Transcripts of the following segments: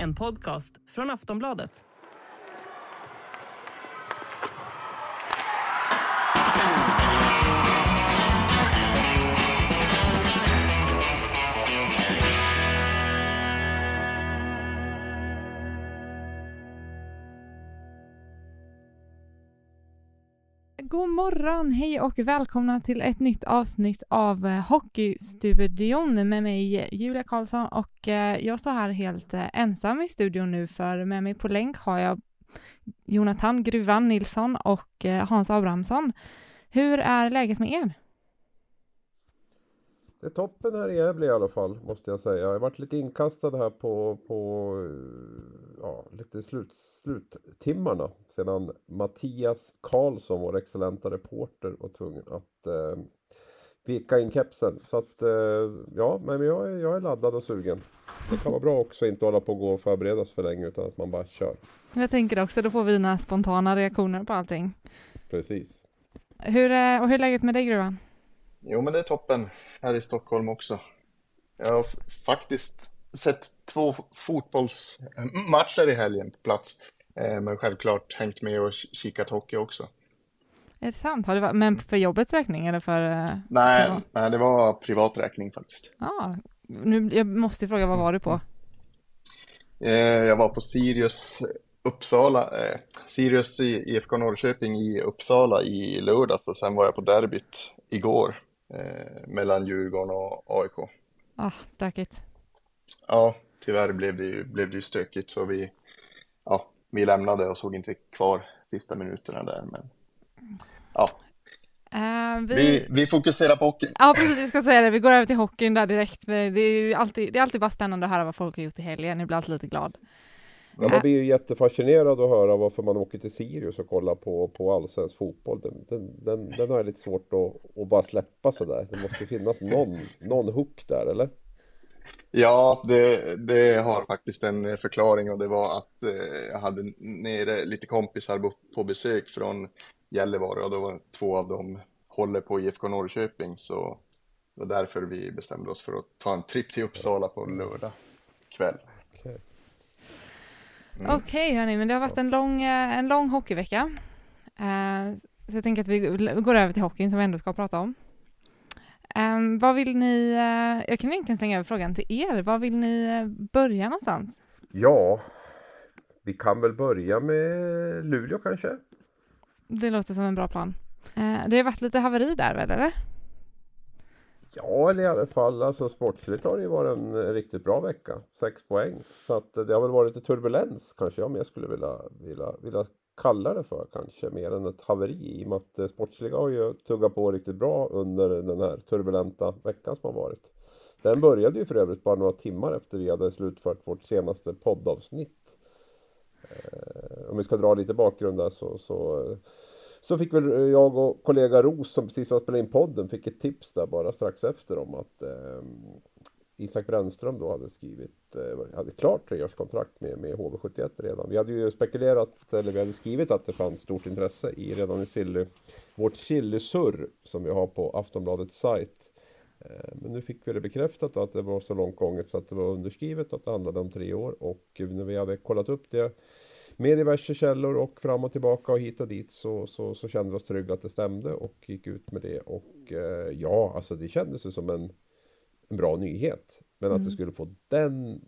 En podcast från Aftonbladet. God morgon, hej och välkomna till ett nytt avsnitt av eh, Hockeystudion med mig Julia Karlsson och eh, jag står här helt eh, ensam i studion nu för med mig på länk har jag Jonathan Gruvan Nilsson och Hans Abrahamsson. Hur är läget med er? Det är toppen här i Gävle i alla fall, måste jag säga. Jag har varit lite inkastad här på, på ja, lite slut, sluttimmarna sedan Mattias Karlsson, vår excellenta reporter, var tvungen att eh, vika in kepsen. Så att, eh, ja, men jag är, jag är laddad och sugen. Det kan vara bra också att inte hålla på och gå och förberedas för länge, utan att man bara kör. Jag tänker också, då får vi dina spontana reaktioner på allting. Precis. Hur, är, och hur är läget med dig, Gruvan? Jo, men det är toppen här i Stockholm också. Jag har faktiskt sett två fotbollsmatcher i helgen på plats. Eh, men självklart hängt med och kikat hockey också. Är det sant? Har det varit, men för jobbets räkning eller för? Eh, nej, nej, det var privat räkning faktiskt. Ja, ah, nu jag måste fråga, vad var du på? Eh, jag var på Sirius Uppsala, Sirius IFK Norrköping i Uppsala i lördags och sen var jag på derbyt igår eh, mellan Djurgården och AIK. Ah, stökigt. Ja, tyvärr blev det ju, blev det ju stökigt så vi, ja, vi lämnade och såg inte kvar sista minuterna där. Men, ja. Uh, vi... Vi, vi... fokuserar på hockeyn. Ja, precis, vi ska säga det. Vi går över till hockeyn där direkt. Det är, alltid, det är alltid bara spännande att höra vad folk har gjort i helgen. Jag blir alltid lite glad. Ja, man blir ju jättefascinerad att höra varför man åker till Sirius och kollar på, på allsvensk fotboll. Den, den, den, den har jag lite svårt att, att bara släppa sådär. Det måste finnas någon, någon hook där, eller? Ja, det, det har faktiskt en förklaring och det var att eh, jag hade nere lite kompisar på besök från Gällivare och då var två av dem håller på IFK Norrköping så det var därför vi bestämde oss för att ta en tripp till Uppsala på lördag kväll. Okay. Mm. Okej okay, hörni, men det har varit en lång, eh, en lång hockeyvecka. Uh, så jag tänker att vi går över till hockeyn som vi ändå ska prata om. Um, vad vill ni, uh, jag kan egentligen slänga över frågan till er. Var vill ni börja någonstans? Ja, vi kan väl börja med Luleå kanske? Det låter som en bra plan. Uh, det har varit lite haveri där väl, eller? Ja, eller i alla fall alltså sportsligt har det ju varit en riktigt bra vecka. Sex poäng. Så att det har väl varit lite turbulens kanske jag mer skulle vilja, vilja, vilja kalla det för kanske mer än ett haveri i och med att det sportsliga har ju tuggat på riktigt bra under den här turbulenta veckan som har varit. Den började ju för övrigt bara några timmar efter vi hade slutfört vårt senaste poddavsnitt. Eh, om vi ska dra lite bakgrund där så, så så fick väl eh, jag och kollega Ros som precis har spelat in podden fick ett tips där bara strax efter om att eh, Isak Brännström då hade skrivit, eh, hade klart treårskontrakt med, med HV71 redan. Vi hade ju spekulerat, eller vi hade skrivit att det fanns stort intresse i redan i Silly, vårt Chilisurr som vi har på Aftonbladets sajt. Eh, men nu fick vi det bekräftat att det var så långt gånget så att det var underskrivet att det handlade om tre år och när vi hade kollat upp det med diverse källor och fram och tillbaka och hit och dit så, så, så kände vi oss trygga att det stämde och gick ut med det. Och eh, ja, alltså det kändes ju som en, en bra nyhet. Men mm. att det skulle få den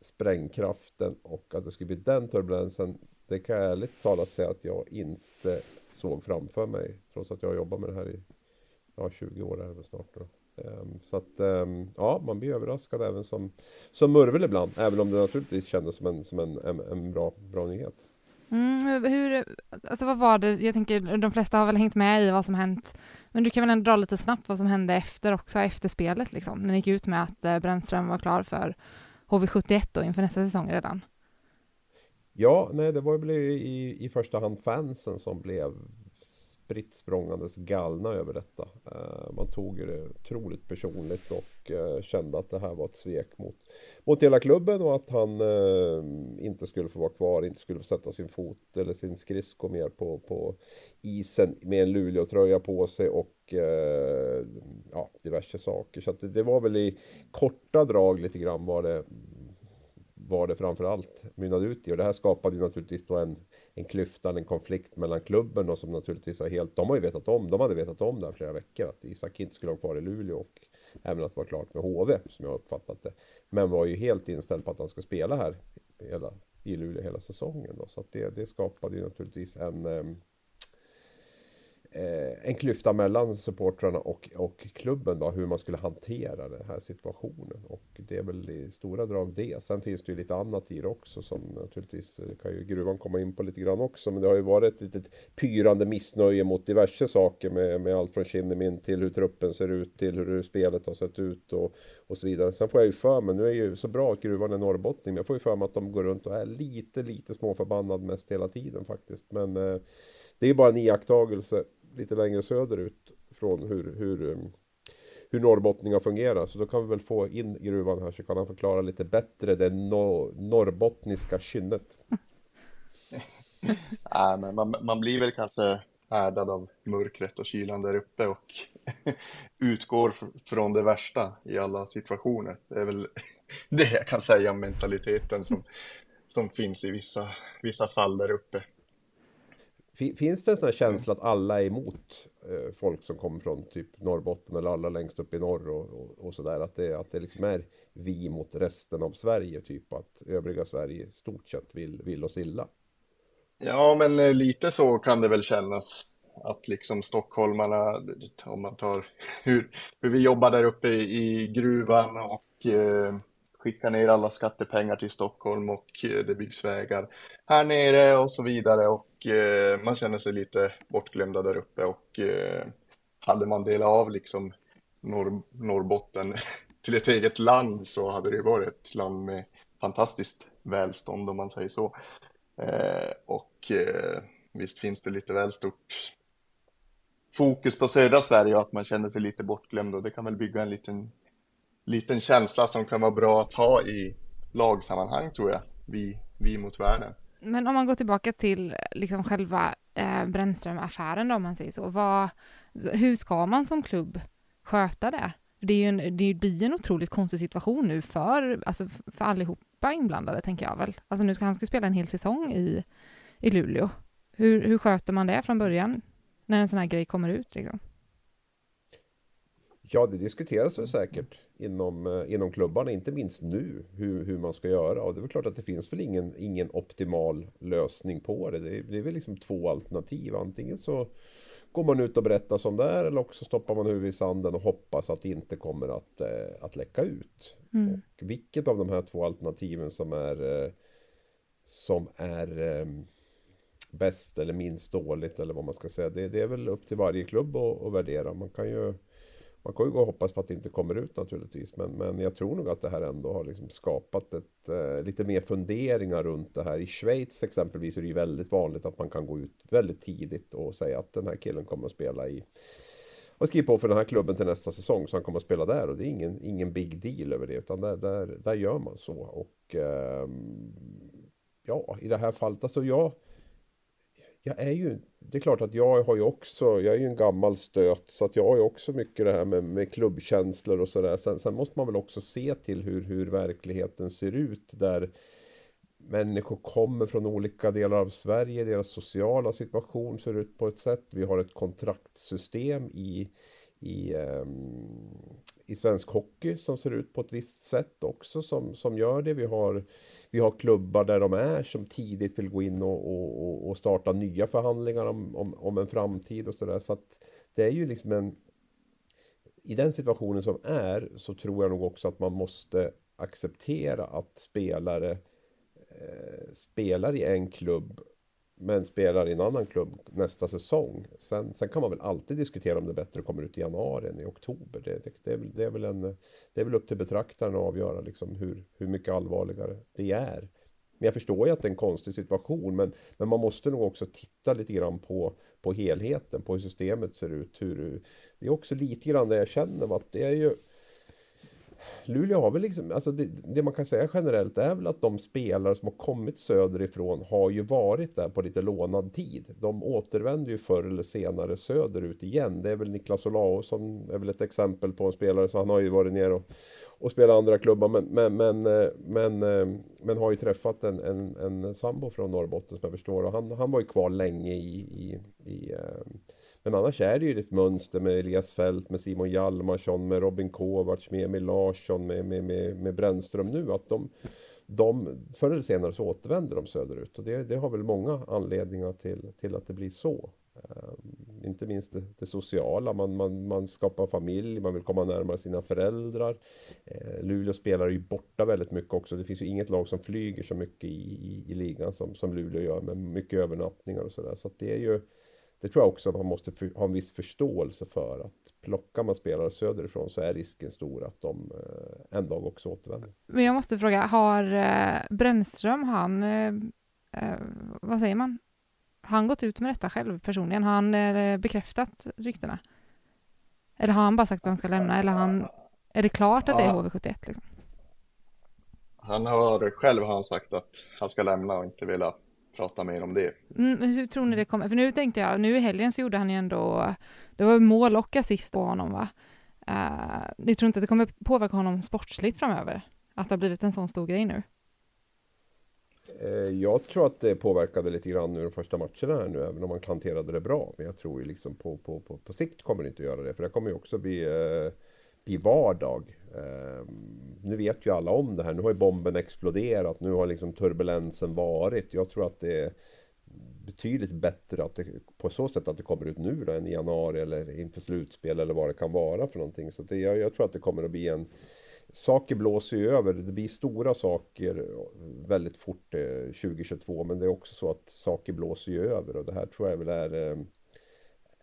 sprängkraften och att det skulle bli den turbulensen. Det kan jag ärligt talat säga att jag inte såg framför mig. Trots att jag har jobbat med det här i ja, 20 år är snart. Då. Ehm, så att ehm, ja, man blir överraskad även som, som murvel ibland. Även om det naturligtvis kändes som en, som en, en, en bra, bra nyhet. Mm, hur, alltså vad var det, jag tänker de flesta har väl hängt med i vad som hänt, men du kan väl ändå dra lite snabbt vad som hände efter också, efter spelet liksom, när ni gick ut med att eh, Brännström var klar för HV71 då inför nästa säsong redan? Ja, nej, det var väl i, i första hand fansen som blev spritt språngandes galna över detta. Eh, man tog det otroligt personligt och eh, kände att det här var ett svek mot, mot hela klubben och att han eh, inte skulle få vara kvar, inte skulle få sätta sin fot eller sin skridsko mer på, på isen med en Luleå-tröja på sig och ja, diverse saker. Så det, det, var väl i korta drag lite grann var det var det framför allt mynnade ut i. Och det här skapade ju naturligtvis då en, en klyfta, en konflikt mellan klubben och som naturligtvis har helt, de har ju vetat om, de hade vetat om det här flera veckor att Isak inte skulle vara kvar i Luleå och även att det var klart med HV som jag uppfattat det. Men var ju helt inställd på att han ska spela här hela, i Luleå hela säsongen. Då. Så att det, det skapade ju naturligtvis en ehm, eh, en klyfta mellan supportrarna och, och klubben då, hur man skulle hantera den här situationen. Och det är väl i stora drag det. Sen finns det ju lite annat i det också som naturligtvis kan ju gruvan komma in på lite grann också. Men det har ju varit ett litet pyrande missnöje mot diverse saker med, med allt från Kinnemin till hur truppen ser ut till hur spelet har sett ut och, och så vidare. Sen får jag ju för mig, nu är ju så bra att gruvan är norrbottning, men jag får ju för mig att de går runt och är lite, lite småförbannad mest hela tiden faktiskt. Men eh, det är ju bara en iakttagelse lite längre söderut från hur, hur, eh, hur norrbottningar fungerar. Så då kan vi väl få in gruvan här så kan han förklara lite bättre det no norrbottniska kynnet. Nej, men man, man blir väl kanske härdad av mörkret och kylan där uppe och utgår från det värsta i alla situationer. Det är väl det jag kan säga om mentaliteten som, som finns i vissa, vissa fall där uppe. Finns det en sån här känsla att alla är emot eh, folk som kommer från typ Norrbotten eller alla längst upp i norr och, och, och sådär? Att det, att det liksom är vi mot resten av Sverige, typ att övriga Sverige stort sett vill, vill oss illa? Ja, men eh, lite så kan det väl kännas att liksom stockholmarna, om man tar hur, hur vi jobbar där uppe i, i gruvan och eh, skickar ner alla skattepengar till Stockholm och eh, det byggs vägar här nere och så vidare och eh, man känner sig lite bortglömda där uppe och eh, hade man delat av liksom Norr, Norrbotten till ett eget land så hade det varit ett land med fantastiskt välstånd om man säger så. Eh, och eh, visst finns det lite väl stort fokus på södra Sverige och att man känner sig lite bortglömd och det kan väl bygga en liten liten känsla som kan vara bra att ha i lagsammanhang tror jag. Vi, vi mot världen. Men om man går tillbaka till liksom själva eh, Brännström-affären då, om man säger så. Vad, hur ska man som klubb sköta det? Det, är ju en, det blir ju en otroligt konstig situation nu för, alltså för allihopa inblandade, tänker jag väl. Alltså nu ska han ska spela en hel säsong i, i Luleå. Hur, hur sköter man det från början, när en sån här grej kommer ut? Liksom? Ja, det diskuteras väl säkert inom, eh, inom klubbarna, inte minst nu, hur, hur man ska göra. Och det är väl klart att det finns väl ingen, ingen optimal lösning på det. Det är, det är väl liksom två alternativ. Antingen så går man ut och berättar som det är eller också stoppar man huvudet i sanden och hoppas att det inte kommer att, eh, att läcka ut. Mm. Och vilket av de här två alternativen som är, eh, som är bäst eller minst dåligt eller vad man ska säga. Det, det är väl upp till varje klubb att, att värdera. Man kan ju man kan ju gå och hoppas på att det inte kommer ut naturligtvis. Men, men jag tror nog att det här ändå har liksom skapat ett, eh, lite mer funderingar runt det här. I Schweiz exempelvis är det ju väldigt vanligt att man kan gå ut väldigt tidigt och säga att den här killen kommer att spela i och skriva på för den här klubben till nästa säsong så han kommer att spela där och det är ingen, ingen big deal över det utan där, där, där gör man så och eh, ja i det här fallet alltså jag jag är ju, det är klart att jag har ju också, jag är ju en gammal stöt så att jag har ju också mycket det här med, med klubbkänslor och sådär. Sen, sen, måste man väl också se till hur, hur verkligheten ser ut där människor kommer från olika delar av Sverige, deras sociala situation ser ut på ett sätt. Vi har ett kontraktsystem i, i, um, i svensk hockey som ser ut på ett visst sätt också som, som gör det. Vi har vi har klubbar där de är som tidigt vill gå in och, och, och starta nya förhandlingar om, om, om en framtid och sådär. Så att det är ju liksom en... I den situationen som är så tror jag nog också att man måste acceptera att spelare eh, spelar i en klubb men spelar i en annan klubb nästa säsong. Sen, sen kan man väl alltid diskutera om det är bättre kommer ut i januari än i oktober. Det, det, det, är, det, är, väl en, det är väl upp till betraktaren att avgöra liksom hur, hur mycket allvarligare det är. Men jag förstår ju att det är en konstig situation, men, men man måste nog också titta lite grann på, på helheten, på hur systemet ser ut. Hur, det är också lite grann det jag känner att det är ju Luleå har väl liksom, alltså det, det, man kan säga generellt är väl att de spelare som har kommit söderifrån har ju varit där på lite lånad tid. De återvänder ju förr eller senare söderut igen. Det är väl Niklas Olausson är väl ett exempel på en spelare, så han har ju varit ner och, och spelat andra klubbar men, men, men, eh, men, eh, men har ju träffat en, en, en sambo från Norrbotten som jag förstår och han, han var ju kvar länge i, i, i eh, men annars är det ju ett mönster med Elias Fält, med Simon Hjalmarsson, med Robin Kovacs, med Emil Larsson, med, med, med, med Brännström nu. Att de, de, förr eller senare så återvänder de söderut. Och det, det har väl många anledningar till, till att det blir så. Um, inte minst det, det, sociala, man, man, man skapar familj, man vill komma närmare sina föräldrar. Uh, Luleå spelar ju borta väldigt mycket också. Det finns ju inget lag som flyger så mycket i, i, i ligan som, som Luleå gör med mycket övernattningar och sådär. Så, det är ju det tror jag också att man måste för, ha en viss förståelse för att plockar man spelare söderifrån så är risken stor att de eh, en dag också återvänder. Men jag måste fråga, har eh, Brännström, han, eh, eh vad säger man, han gått ut med detta själv personligen? Har han eh, bekräftat ryktena? Eller har han bara sagt att han ska lämna? Eller han, är det klart att det är HV71? Liksom? Han har själv har han sagt att han ska lämna och inte vilja prata mer om det. Mm, hur tror ni det kommer? För nu tänkte jag, nu i helgen så gjorde han ju ändå, det var mål och assist på honom va? Uh, ni tror inte att det kommer påverka honom sportsligt framöver? Att det har blivit en sån stor grej nu? Eh, jag tror att det påverkade lite grann nu de första matcherna här nu, även om man hanterade det bra. Men jag tror ju liksom på, på, på, på sikt kommer det inte att göra det, för det kommer ju också bli, eh, i vardag. Eh, nu vet ju alla om det här. Nu har ju bomben exploderat. Nu har liksom turbulensen varit. Jag tror att det är betydligt bättre att det, på så sätt att det kommer ut nu då, än i januari eller inför slutspel eller vad det kan vara för någonting. Så det, jag, jag tror att det kommer att bli en Saker blåser ju över, det blir stora saker väldigt fort eh, 2022 men det är också så att saker blåser ju över och det här tror jag väl är eh,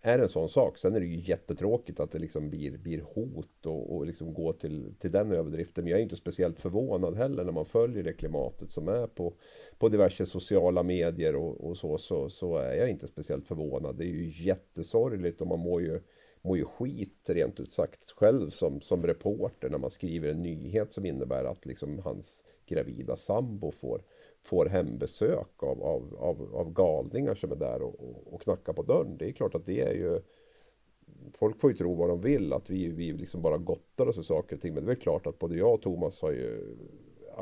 är en sån sak. Sen är det ju jättetråkigt att det liksom blir, blir hot och, och liksom gå till, till den överdriften. Men jag är inte speciellt förvånad heller när man följer det klimatet som är på, på diverse sociala medier och, och så, så, så är jag inte speciellt förvånad. Det är ju jättesorgligt och man mår ju mår ju skit rent ut sagt själv som, som reporter när man skriver en nyhet som innebär att liksom hans gravida sambo får, får hembesök av, av, av, av galningar som är där och, och, och knackar på dörren. Det är klart att det är ju Folk får ju tro vad de vill, att vi, vi liksom bara gottar oss i saker och ting. Men det är väl klart att både jag och Thomas har ju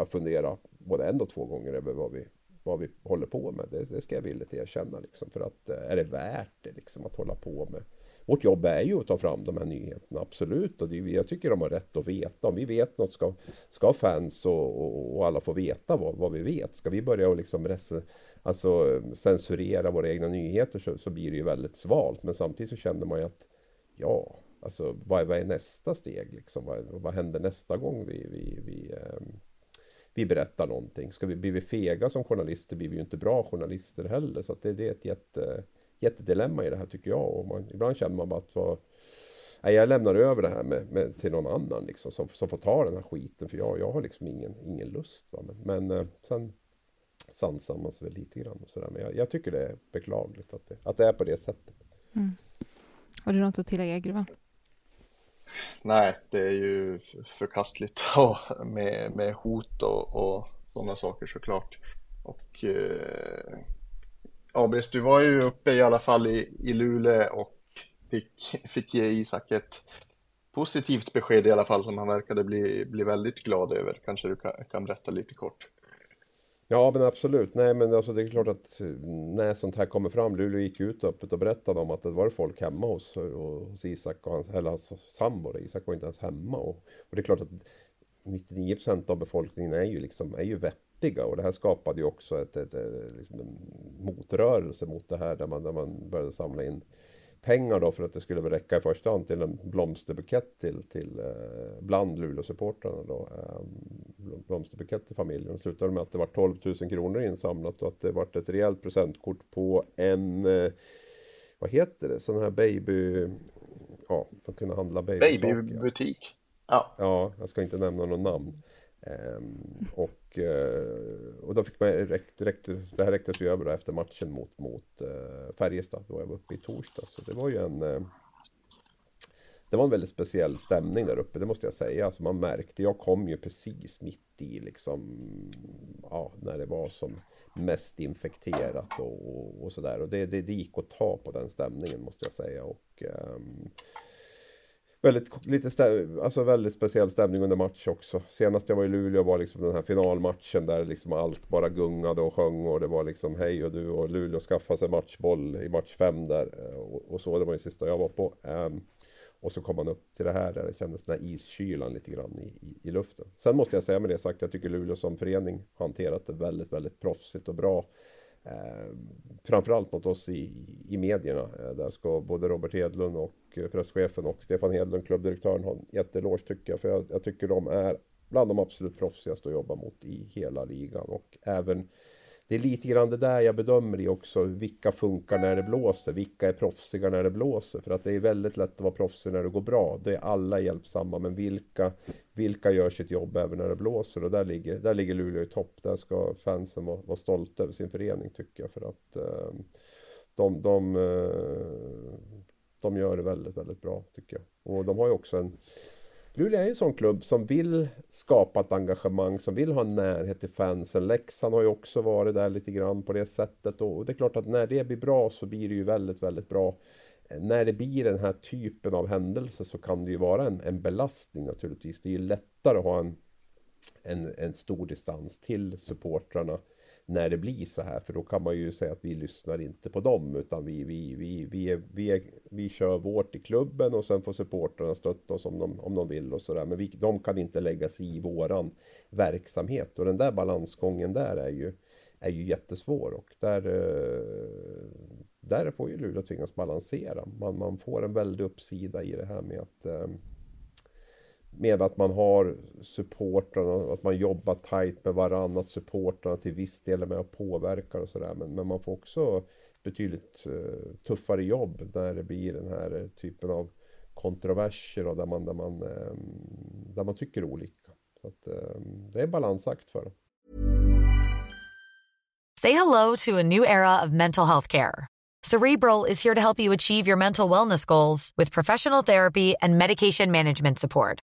funderat både en och två gånger över vad vi, vad vi håller på med. Det, det ska jag villigt erkänna. Liksom, för att eh, är det värt det liksom, att hålla på med vårt jobb är ju att ta fram de här nyheterna, absolut. Och det, jag tycker de har rätt att veta. Om vi vet något ska, ska fans och, och, och alla få veta vad, vad vi vet. Ska vi börja och liksom resa, alltså, censurera våra egna nyheter så, så blir det ju väldigt svalt. Men samtidigt så känner man ju att ja, alltså vad, vad är nästa steg? Liksom? Vad, vad händer nästa gång vi, vi, vi eh, vi berättar någonting. Ska vi, blir vi fega som journalister blir vi ju inte bra journalister heller. Så det, det är ett jätte, jättedilemma i det här tycker jag. Och man, ibland känner man bara att vad, nej, jag lämnar över det här med, med, till någon annan liksom, som, som får ta den här skiten. För jag, jag har liksom ingen, ingen lust. Va? Men, men eh, sen sansar man sig väl lite grann. Och sådär. Men jag, jag, tycker det är beklagligt att det, att det är på det sättet. Mm. Har du något att tillägga Gruvan? Nej, det är ju förkastligt med, med hot och, och sådana saker såklart. Och eh, Abris, du var ju uppe i alla fall i, i Luleå och fick, fick ge Isak ett positivt besked i alla fall som han verkade bli, bli väldigt glad över. Kanske du kan, kan berätta lite kort. Ja men absolut, nej men alltså det är klart att mm, när sånt här kommer fram, Luleå gick ut öppet och berättade om att det var folk hemma hos, hos Isak och hans, eller hans sambo, Isak var inte ens hemma och, och det är klart att 99 procent av befolkningen är ju liksom, är ju vett vettiga och det här skapade ju också ett, ett, ett liksom en motrörelse mot det här där man, där man började samla in pengar då för att det skulle räcka i första hand till en blomsterbukett till, till eh, bland Luleå-supportrarna då. Eh, blomsterbukett till familjen. Det slutade med att det var 12 000 kronor insamlat och att det var ett rejält presentkort på en, eh, vad heter det, sån här baby, ja, man kunde handla babysaker. Babybutik. Ja. ja, jag ska inte nämna något namn. Ehm, och, eh, och då fick man, direkt, direkt, det här räcktes ju över efter matchen mot, mot eh, Färjestad, då jag var uppe i torsdag. Så det var ju en eh, Det var en väldigt speciell stämning där uppe, det måste jag säga. Alltså man märkte, jag kom ju precis mitt i liksom Ja, när det var som mest infekterat och, och, och sådär. Och det, det, det gick att ta på den stämningen måste jag säga. Och um, väldigt, lite alltså väldigt speciell stämning under match också. Senast jag var i Luleå var liksom den här finalmatchen där liksom allt bara gungade och sjöng och det var liksom hej och du och Luleå skaffade sig matchboll i match fem där eh, och, och så. Det var ju sista jag var på. Um, och så kom man upp till det här där det kändes den här iskylan lite grann i, i, i, luften. Sen måste jag säga med det sagt, jag tycker Luleå som förening hanterat det väldigt, väldigt proffsigt och bra. Eh, framförallt mot oss i, i medierna. Eh, där ska både Robert Hedlund och eh, presschefen och Stefan Hedlund, klubbdirektören, ha en jätteeloge tycker jag. För jag, jag, tycker de är bland de absolut proffsigaste att jobba mot i hela ligan. Och även det är lite grann det där jag bedömer i också. Vilka funkar när det blåser? Vilka är proffsiga när det blåser? För att det är väldigt lätt att vara proffsig när det går bra. Det är alla hjälpsamma. Men vilka, vilka gör sitt jobb även när det blåser? Och där ligger, där ligger Luleå i topp. Där ska fansen vara, vara stolta över sin förening tycker jag. För att eh, de, de, eh, de gör det väldigt, väldigt bra tycker jag. Och de har ju också en Luleå är en sån klubb som vill skapa ett engagemang, som vill ha närhet till fansen. Leksand har ju också varit där lite grann på det sättet och det är klart att när det blir bra så blir det ju väldigt, väldigt bra. Eh, när det blir den här typen av händelse så kan det ju vara en, en belastning naturligtvis. Det är ju lättare att ha en, en, en stor distans till supportrarna när det blir så här. För då kan man ju säga att vi lyssnar inte på dem utan vi, vi, vi, vi, är, vi, är, vi kör vårt i klubben och sen får supportrarna stötta oss om de, om de vill och sådär. Men vi, de kan inte lägga sig i våran verksamhet och den där balansgången där är ju, är ju jättesvår och där, eh, där får ju Luleå tvingas balansera. Man, man får en väldig uppsida i det här med att eh, med att man har supportrarna, att man jobbar tajt med varandra, att supportrarna till viss del är med och påverkar och sådär. Men, men man får också betydligt uh, tuffare jobb när det blir den här typen av kontroverser och där man, där man, um, där man tycker olika. Så att, um, det är en balansakt för dem. Say hello to a new era of mental health care. Cerebral is here to help you achieve your mental wellness goals with professional therapy and medication management support.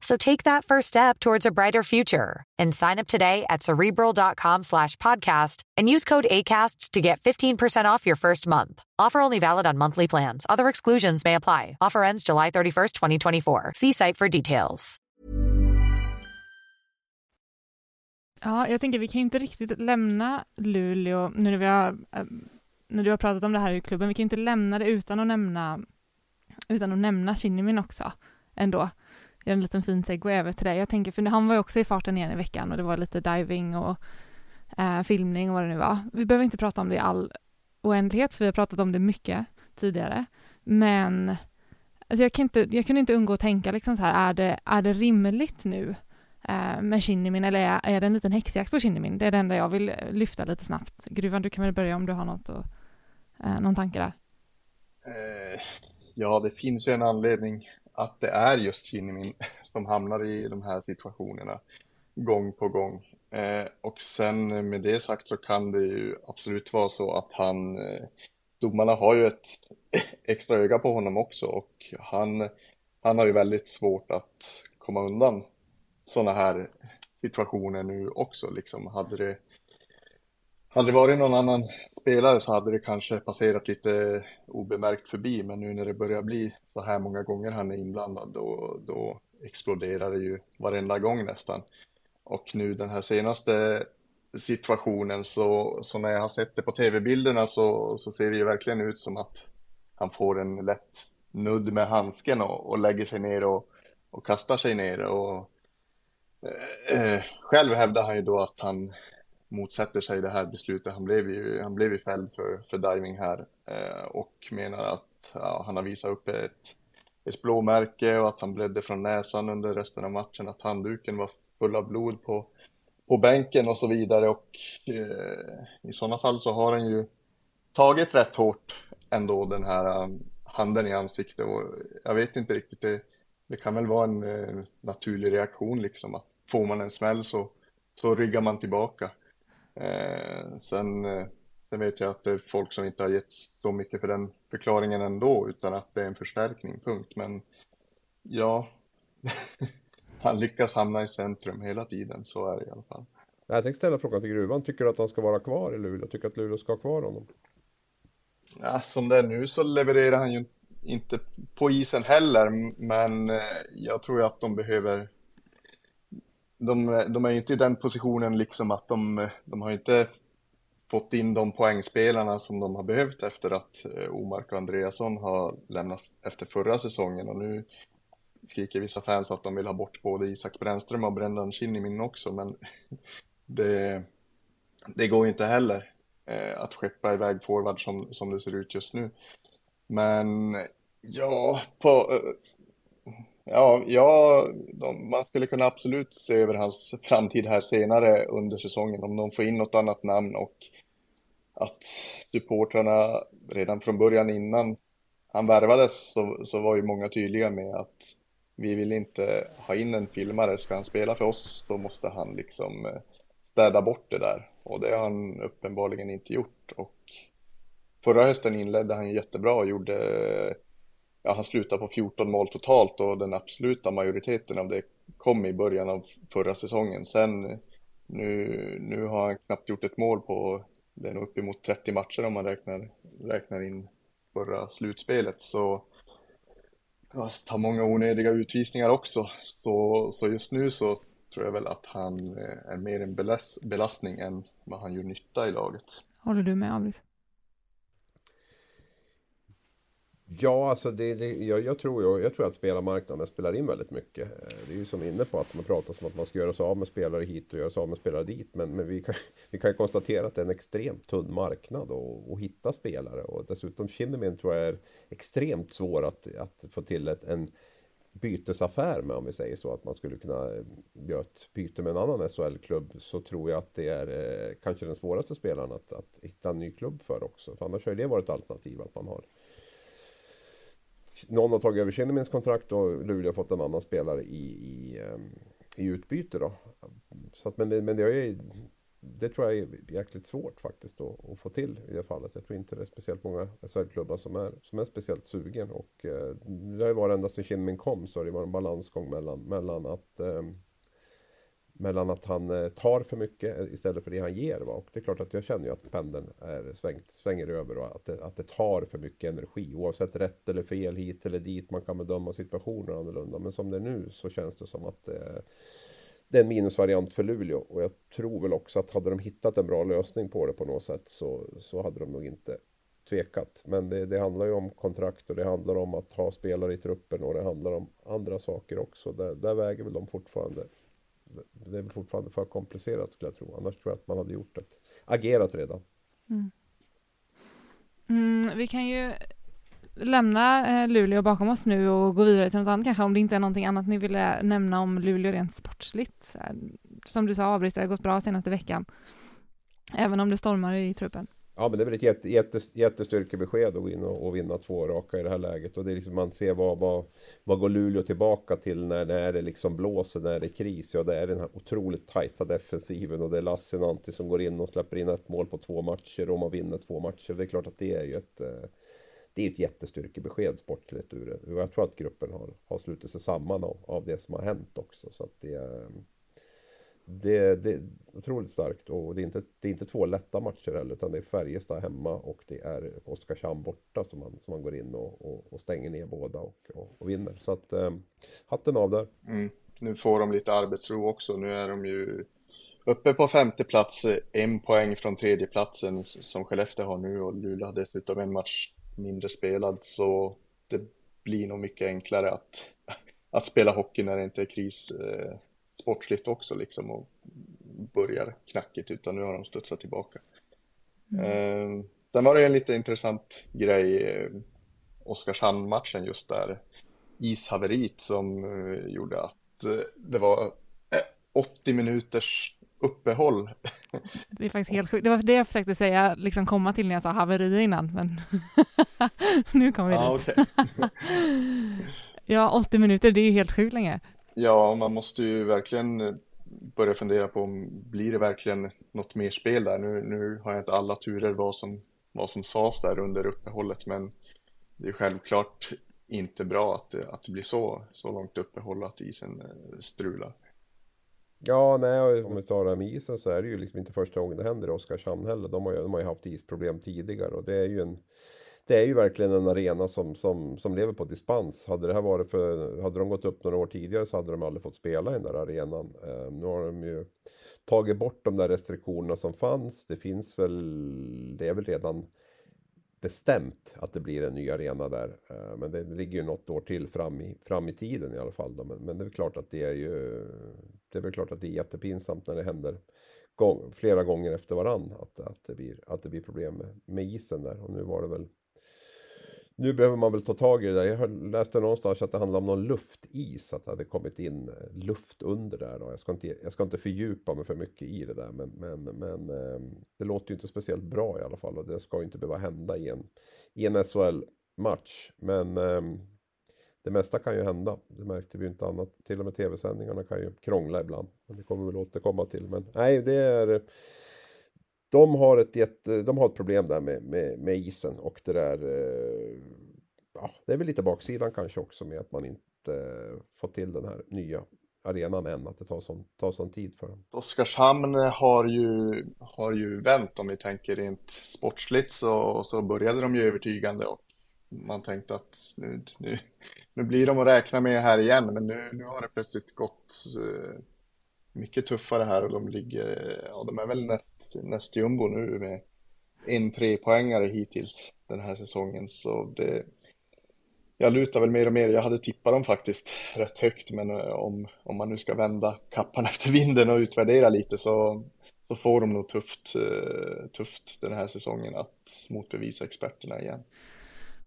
So take that first step towards a brighter future and sign up today at cerebral.com slash podcast and use code ACasts to get 15% off your first month. Offer only valid on monthly plans. Other exclusions may apply. Offer ends July 31st, 2024. See site for details. Ja, jag tänker vi kan inte riktigt lämna Luleå nu när vi har eh, när du har pratat om det här i klubben, vi kan inte lämna det utan att nämna utan att nämna Kinnimin också ändå. Gör en liten fin segway över till det. Jag tänker, för han var ju också i farten igen i veckan och det var lite diving och eh, filmning och vad det nu var. Vi behöver inte prata om det i all oändlighet, för vi har pratat om det mycket tidigare. Men alltså jag, kan inte, jag kunde inte undgå att tänka liksom så här, är det, är det rimligt nu eh, med Kinnimin eller är, är det en liten häxjakt på Kinnimin? Det är det enda jag vill eh, lyfta lite snabbt. Gruvan, du kan väl börja om du har något och, Eh, någon tanke där? Eh, ja, det finns ju en anledning att det är just Kinnimin som hamnar i de här situationerna gång på gång. Eh, och sen med det sagt så kan det ju absolut vara så att han, eh, domarna har ju ett extra öga på honom också och han, han har ju väldigt svårt att komma undan sådana här situationer nu också. Liksom hade det hade det varit någon annan spelare så hade det kanske passerat lite obemärkt förbi, men nu när det börjar bli så här många gånger han är inblandad, då, då exploderar det ju varenda gång nästan. Och nu den här senaste situationen så, så när jag har sett det på tv-bilderna så, så ser det ju verkligen ut som att han får en lätt nudd med handsken och, och lägger sig ner och, och kastar sig ner. Och, eh, eh själv hävdar han ju då att han motsätter sig det här beslutet. Han blev ju, han blev ju fälld för, för diving här eh, och menar att ja, han har visat upp ett, ett blåmärke och att han blödde från näsan under resten av matchen, att handduken var full av blod på, på bänken och så vidare och eh, i sådana fall så har han ju tagit rätt hårt ändå den här um, handen i ansiktet och jag vet inte riktigt, det, det kan väl vara en uh, naturlig reaktion liksom att får man en smäll så, så ryggar man tillbaka. Eh, sen, eh, sen vet jag att det är folk som inte har gett så mycket för den förklaringen ändå, utan att det är en förstärkning, punkt. Men ja, han lyckas hamna i centrum hela tiden, så är det i alla fall. Jag tänkte ställa frågan till Gruvan, tycker du att han ska vara kvar i Luleå? Tycker att Luleå ska ha kvar honom? Ja, som det är nu så levererar han ju inte på isen heller, men eh, jag tror att de behöver de, de är ju inte i den positionen liksom att de, de har inte fått in de poängspelarna som de har behövt efter att eh, Omark och Andreasson har lämnat efter förra säsongen och nu skriker vissa fans att de vill ha bort både Isak Brännström och Brendan Kinnimin också men det, det går ju inte heller eh, att skeppa iväg forward som, som det ser ut just nu. Men ja, på, eh, Ja, ja de, man skulle kunna absolut se över hans framtid här senare under säsongen om de får in något annat namn och att supportrarna redan från början innan han värvades så, så var ju många tydliga med att vi vill inte ha in en filmare, ska han spela för oss då måste han liksom eh, städa bort det där. Och det har han uppenbarligen inte gjort. Och förra hösten inledde han jättebra och gjorde ja, han slutade på 14 mål totalt och den absoluta majoriteten av det kom i början av förra säsongen. Sen nu, nu har han knappt gjort ett mål på, det är nog uppemot 30 matcher om man räknar, räknar in förra slutspelet. Så ja, tar många onödiga utvisningar också. Så, så just nu så tror jag väl att han eh, är mer en belastning än vad han gör nytta i laget. Håller du med Abris? Ja, alltså det, det, jag, jag, tror, jag, jag tror att spelarmarknaden spelar in väldigt mycket. Eh, det är ju som inne på att man pratar som att man ska göra sig av med spelare hit och göra sig av med spelare dit. Men, men vi, kan, vi kan konstatera att det är en extremt tunn marknad att hitta spelare. Och dessutom Kinnemin tror jag är extremt svår att, att få till ett, en bytesaffär med om vi säger så. Att man skulle kunna eh, göra ett byte med en annan SHL-klubb. Så tror jag att det är eh, kanske den svåraste spelaren att, att hitta en ny klubb för också. För annars har det varit ett alternativ att man har någon har tagit över Kinnemins kontrakt och Luleå har fått en annan spelare i, i, ehm, i utbyte. Då. Så att, men men det, är, det tror jag är jäkligt svårt faktiskt att, att, få till i det fallet. Jag tror inte det är speciellt många SHL-klubbar som är, som är speciellt sugen. Och, eh, det har ju varit ända sedan Kinnemin kom så har det varit en balansgång mellan, mellan att eh, mellan att han eh, tar för mycket istället för det han ger. Va? Och det är klart att jag känner ju att pendeln är svängt, svänger över och att det, att det tar för mycket energi. Oavsett rätt eller fel hit eller dit. Man kan bedöma situationer annorlunda. Men som det är nu så känns det som att det, det är en minusvariant för Luleå. Och jag tror väl också att hade de hittat en bra lösning på det på något sätt så, så hade de nog inte tvekat. Men det, det, handlar ju om kontrakt och det handlar om att ha spelare i truppen och det handlar om andra saker också. Där, där väger väl de fortfarande det är fortfarande för komplicerat skulle jag tro. Annars tror jag att man hade gjort det. Agerat redan. Mm. Mm, vi kan ju lämna eh, Luleå bakom oss nu och gå vidare till något annat kanske, om det inte är någonting annat ni ville nämna om Luleå rent sportsligt. Eh, som du sa, Abris, det har gått bra senaste veckan. Även om det stormar i truppen. Ja, men det är väl ett jätte, jätte, jättestyrkebesked att gå in och, och, vinna två raka i det här läget. Och det är liksom, man ser vad, vad, vad går Luleå tillbaka till när, när det liksom blåser, när det är kris. Ja, det är den här otroligt tajta defensiven och det är Lassinantti som går in och släpper in ett mål på två matcher och man vinner två matcher. Det är klart att det är ju ett eh, det är ett jättestyrkebesked sportligt ur det. Jag tror att gruppen har, har slutit sig samman av, av det som har hänt också. Så att det, eh, det, det är otroligt starkt och det är, inte, det är inte två lätta matcher heller utan det är Färjestad hemma och det är Oskarshamn borta som man, som man går in och, och, och stänger ner båda och, och, och vinner. Så att eh, hatten av där. Mm. Nu får de lite arbetsro också. Nu är de ju uppe på femte plats, eh, en poäng från tredje platsen som Skellefteå har nu och Luleå har dessutom en match mindre spelad så det blir nog mycket enklare att, att spela hockey när det inte är kris eh, sportsligt också liksom och börjar knackigt utan nu har de studsat tillbaka. Mm. Eh, sen var det en lite intressant grej, eh, Oskarshamn-matchen just där, ishaveriet som eh, gjorde att eh, det var 80 minuters uppehåll. Det är faktiskt helt sjukt. Det var det jag försökte säga, liksom komma till när jag sa haveri innan, men nu kommer vi ja, dit. Okay. ja, 80 minuter, det är ju helt sjukt länge. Ja, man måste ju verkligen eh, börja fundera på om blir det verkligen något mer spel där. Nu, nu har jag inte alla turer vad som, vad som sades där under uppehållet, men det är självklart inte bra att det, att det blir så, så långt uppehåll att isen eh, strular. Ja, nej, om vi tar det här med isen så är det ju liksom inte första gången det händer i Oskarshamn heller. De har ju, de har ju haft isproblem tidigare och det är ju en det är ju verkligen en arena som, som, som lever på dispens. Hade det här varit för, hade de gått upp några år tidigare så hade de aldrig fått spela i den där arenan. Eh, nu har de ju tagit bort de där restriktionerna som fanns. Det finns väl, det är väl redan bestämt att det blir en ny arena där. Eh, men det ligger ju något år till fram i, fram i tiden i alla fall. Men, men det är klart att det är ju Det är väl klart att det är jättepinsamt när det händer gång, flera gånger efter varann att, att, det, blir, att det blir problem med, med isen där. Och nu var det väl nu behöver man väl ta tag i det där. Jag läste någonstans att det handlar om någon luftis, att det hade kommit in eh, luft under där. Då. Jag, ska inte, jag ska inte fördjupa mig för mycket i det där, men, men, men ehm, det låter ju inte speciellt bra i alla fall och det ska ju inte behöva hända i en, i en SHL-match. Men ehm, det mesta kan ju hända, det märkte vi ju inte annat. Till och med tv-sändningarna kan ju krångla ibland. Men det kommer vi väl återkomma till. Men nej, det är de har ett, jätte, de har ett problem där med, med, med isen och det där eh, ja, det är väl lite baksidan kanske också med att man inte fått till den här nya arenan än, att det tar sån, tar sån tid för dem. Oskarshamn har ju, har ju vänt om vi tänker rent sportsligt så, så började de ju övertygande och man tänkte att nu, nu, nu blir de att räkna med här igen men nu, nu har det plötsligt gått eh, mycket tuffare här och de ligger, ja de är väl näst, näst jumbo nu med en trepoängare hittills den här säsongen så det jag lutar väl mer och mer, jag hade tippat dem faktiskt rätt högt men eh, om, om man nu ska vända kappan efter vinden och utvärdera lite så, så får de nog tufft, eh, tufft den här säsongen att motbevisa experterna igen.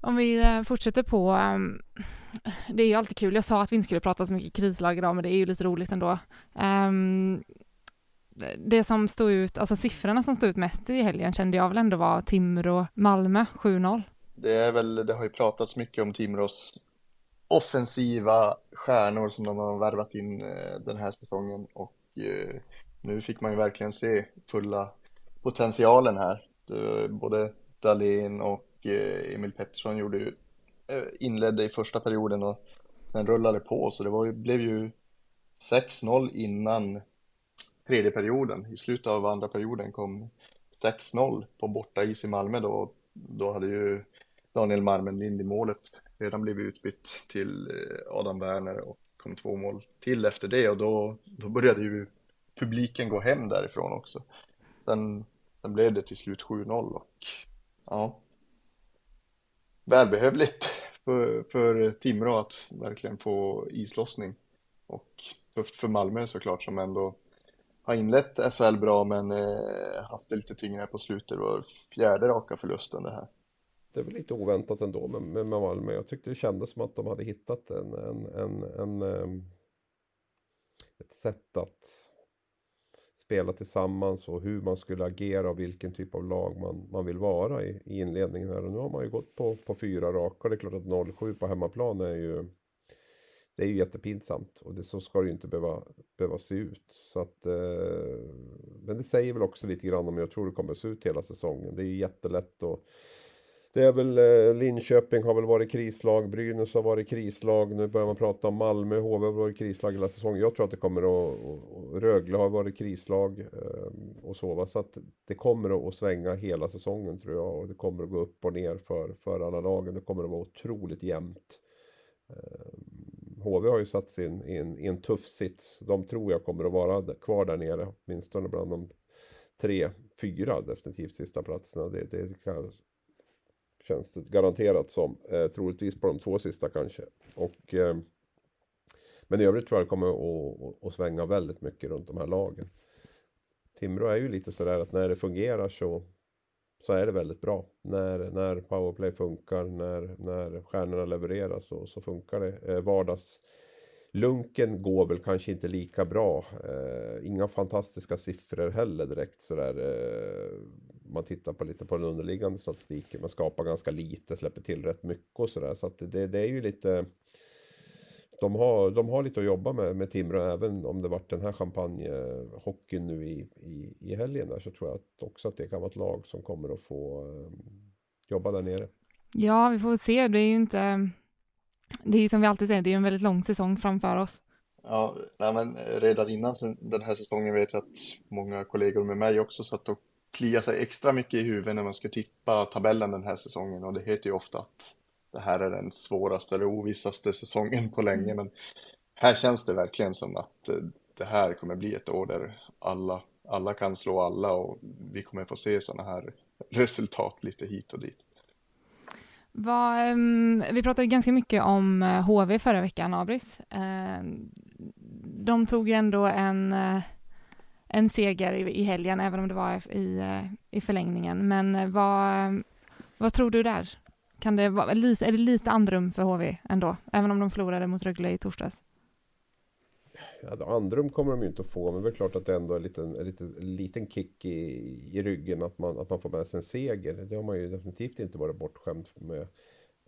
Om vi eh, fortsätter på, ehm, det är ju alltid kul, jag sa att vi inte skulle prata så mycket krislag idag, men det är ju lite roligt ändå. Ehm, det som stod ut, alltså siffrorna som stod ut mest i helgen kände jag väl ändå var Timrå Malmö 7-0. Det är väl, det har ju pratats mycket om Timrås offensiva stjärnor som de har värvat in eh, den här säsongen och eh, nu fick man ju verkligen se fulla potentialen här. Både Dahlin och Eh, Emil Pettersson gjorde ju, eh, inledde i första perioden och sen rullade på så det var ju, blev ju 6-0 innan tredje perioden. I slutet av andra perioden kom 6-0 på borta is i Malmö då. Då hade ju Daniel Marmenlind i målet redan blivit utbytt till eh, Adam Werner och kom två mål till efter det och då, då började ju publiken gå hem därifrån också. Sen, sen blev det till slut 7-0 och ja, välbehövligt för, för Timrå att verkligen få islossning. Och tufft för Malmö såklart som ändå har inlett SHL bra men eh, haft det lite tyngre på slutet. Det var fjärde raka förlusten det här. Det är väl lite oväntat ändå med, med, med Malmö. Jag tyckte det kändes som att de hade hittat en, en, en, en, en ett sätt att spela tillsammans och hur man skulle agera och vilken typ av lag man, man vill vara i, i inledningen här. Och nu har man ju gått på, på fyra raka. Det är klart att 07 på hemmaplan är ju det är ju jättepinsamt och det, så ska det ju inte behöva, behöva se ut. Så att, eh, men det säger väl också lite grann om hur jag tror det kommer se ut hela säsongen. Det är ju jättelätt att det är väl eh, Linköping har väl varit krislag, Brynäs har varit krislag, nu börjar man prata om Malmö, HV har varit krislag hela säsongen. Jag tror att det kommer att, och Rögle har varit krislag eh, och så. Va? Så att det kommer att svänga hela säsongen tror jag och det kommer att gå upp och ner för, för alla lagen. Det kommer att vara otroligt jämnt. Eh, HV har ju satt sig i en, i en tuff sits. De tror jag kommer att vara kvar där nere, åtminstone bland de tre, fyra definitivt sista platserna. Det, det kan, känns det garanterat som. Eh, troligtvis på de två sista kanske. Och, eh, men i övrigt tror jag det kommer att, att svänga väldigt mycket runt de här lagen. Timrå är ju lite sådär att när det fungerar så, så är det väldigt bra. När, när powerplay funkar, när, när stjärnorna levererar så, så funkar det. Eh, vardags Lunken går väl kanske inte lika bra. Eh, inga fantastiska siffror heller direkt sådär. Eh, man tittar på lite på den underliggande statistiken. Man skapar ganska lite, släpper till rätt mycket och sådär. Så att det, det är ju lite... De har, de har lite att jobba med, med Timrå även om det varit den här champagnehockeyn nu i, i, i helgen där så tror jag att också att det kan vara ett lag som kommer att få eh, jobba där nere. Ja, vi får se. Det är ju inte det är ju som vi alltid säger, det är en väldigt lång säsong framför oss. Ja, nej, men redan innan den här säsongen vet jag att många kollegor med mig också satt och kliade sig extra mycket i huvudet när man ska tippa tabellen den här säsongen och det heter ju ofta att det här är den svåraste eller ovissaste säsongen på länge mm. men här känns det verkligen som att eh, det här kommer bli ett år där alla, alla kan slå alla och vi kommer få se sådana här resultat lite hit och dit. Vad, um, vi pratade ganska mycket om HV eh, förra veckan, Abris. Uh, de tog ändå en, uh, en seger i, i helgen, även om det var i, i förlängningen. Men eh, vad, vad tror du där? Kan det vara, är det lite andrum för HV ändå, även om de förlorade mot Rögle i torsdags? Ja, andrum kommer de ju inte att få, men det är klart att det ändå är en liten, en liten, en liten kick i, i ryggen att man, att man får med sig en seger. Det har man ju definitivt inte varit bortskämd med.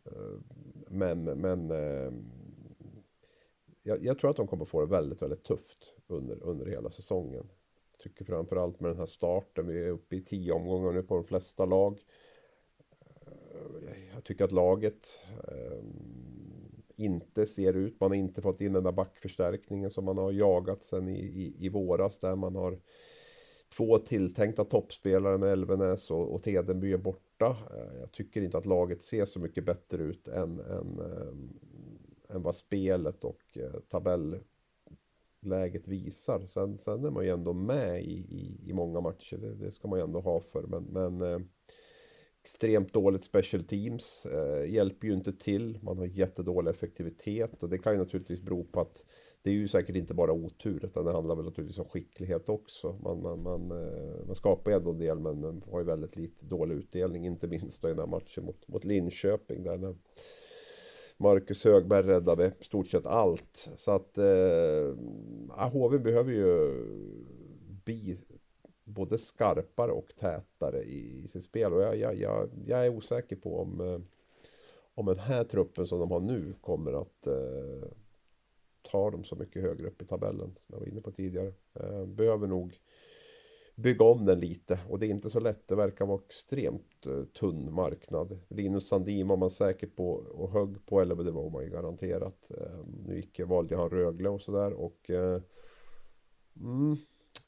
Eh, men, men eh, jag, jag, tror att de kommer få det väldigt, väldigt tufft under, under hela säsongen. Jag tycker framförallt med den här starten, vi är uppe i tio omgångar nu på de flesta lag. Eh, jag tycker att laget eh, inte ser ut. Man har inte fått in den där backförstärkningen som man har jagat sen i, i, i våras där man har två tilltänkta toppspelare med Elvenäs och, och Tedenby är borta. Eh, jag tycker inte att laget ser så mycket bättre ut än, än, än, vad spelet och tabell Läget visar. Sen, sen är man ju ändå med i, i, i många matcher, det, det, ska man ju ändå ha för. Men, men eh, extremt dåligt special teams. Eh, hjälper ju inte till. Man har jättedålig effektivitet och det kan ju naturligtvis bero på att det är ju säkert inte bara otur utan det handlar väl naturligtvis om skicklighet också. Man, man, man, eh, man skapar ju ändå en del men, men har ju väldigt lite dålig utdelning. Inte minst då i den här matchen mot, mot Linköping där när Marcus Högberg räddade i stort sett allt. Så att eh, HV behöver ju bli både skarpare och tätare i, i sitt spel. Och jag, jag, jag, jag är osäker på om, eh, om den här truppen som de har nu kommer att eh, ta dem så mycket högre upp i tabellen som jag var inne på tidigare. Eh, behöver nog bygga om den lite och det är inte så lätt. Det verkar vara extremt eh, tunn marknad. Linus Sandin var man säkert på och högg på, eller det var man ju garanterat. Eh, nu gick, valde han Rögle och sådär och eh, mm,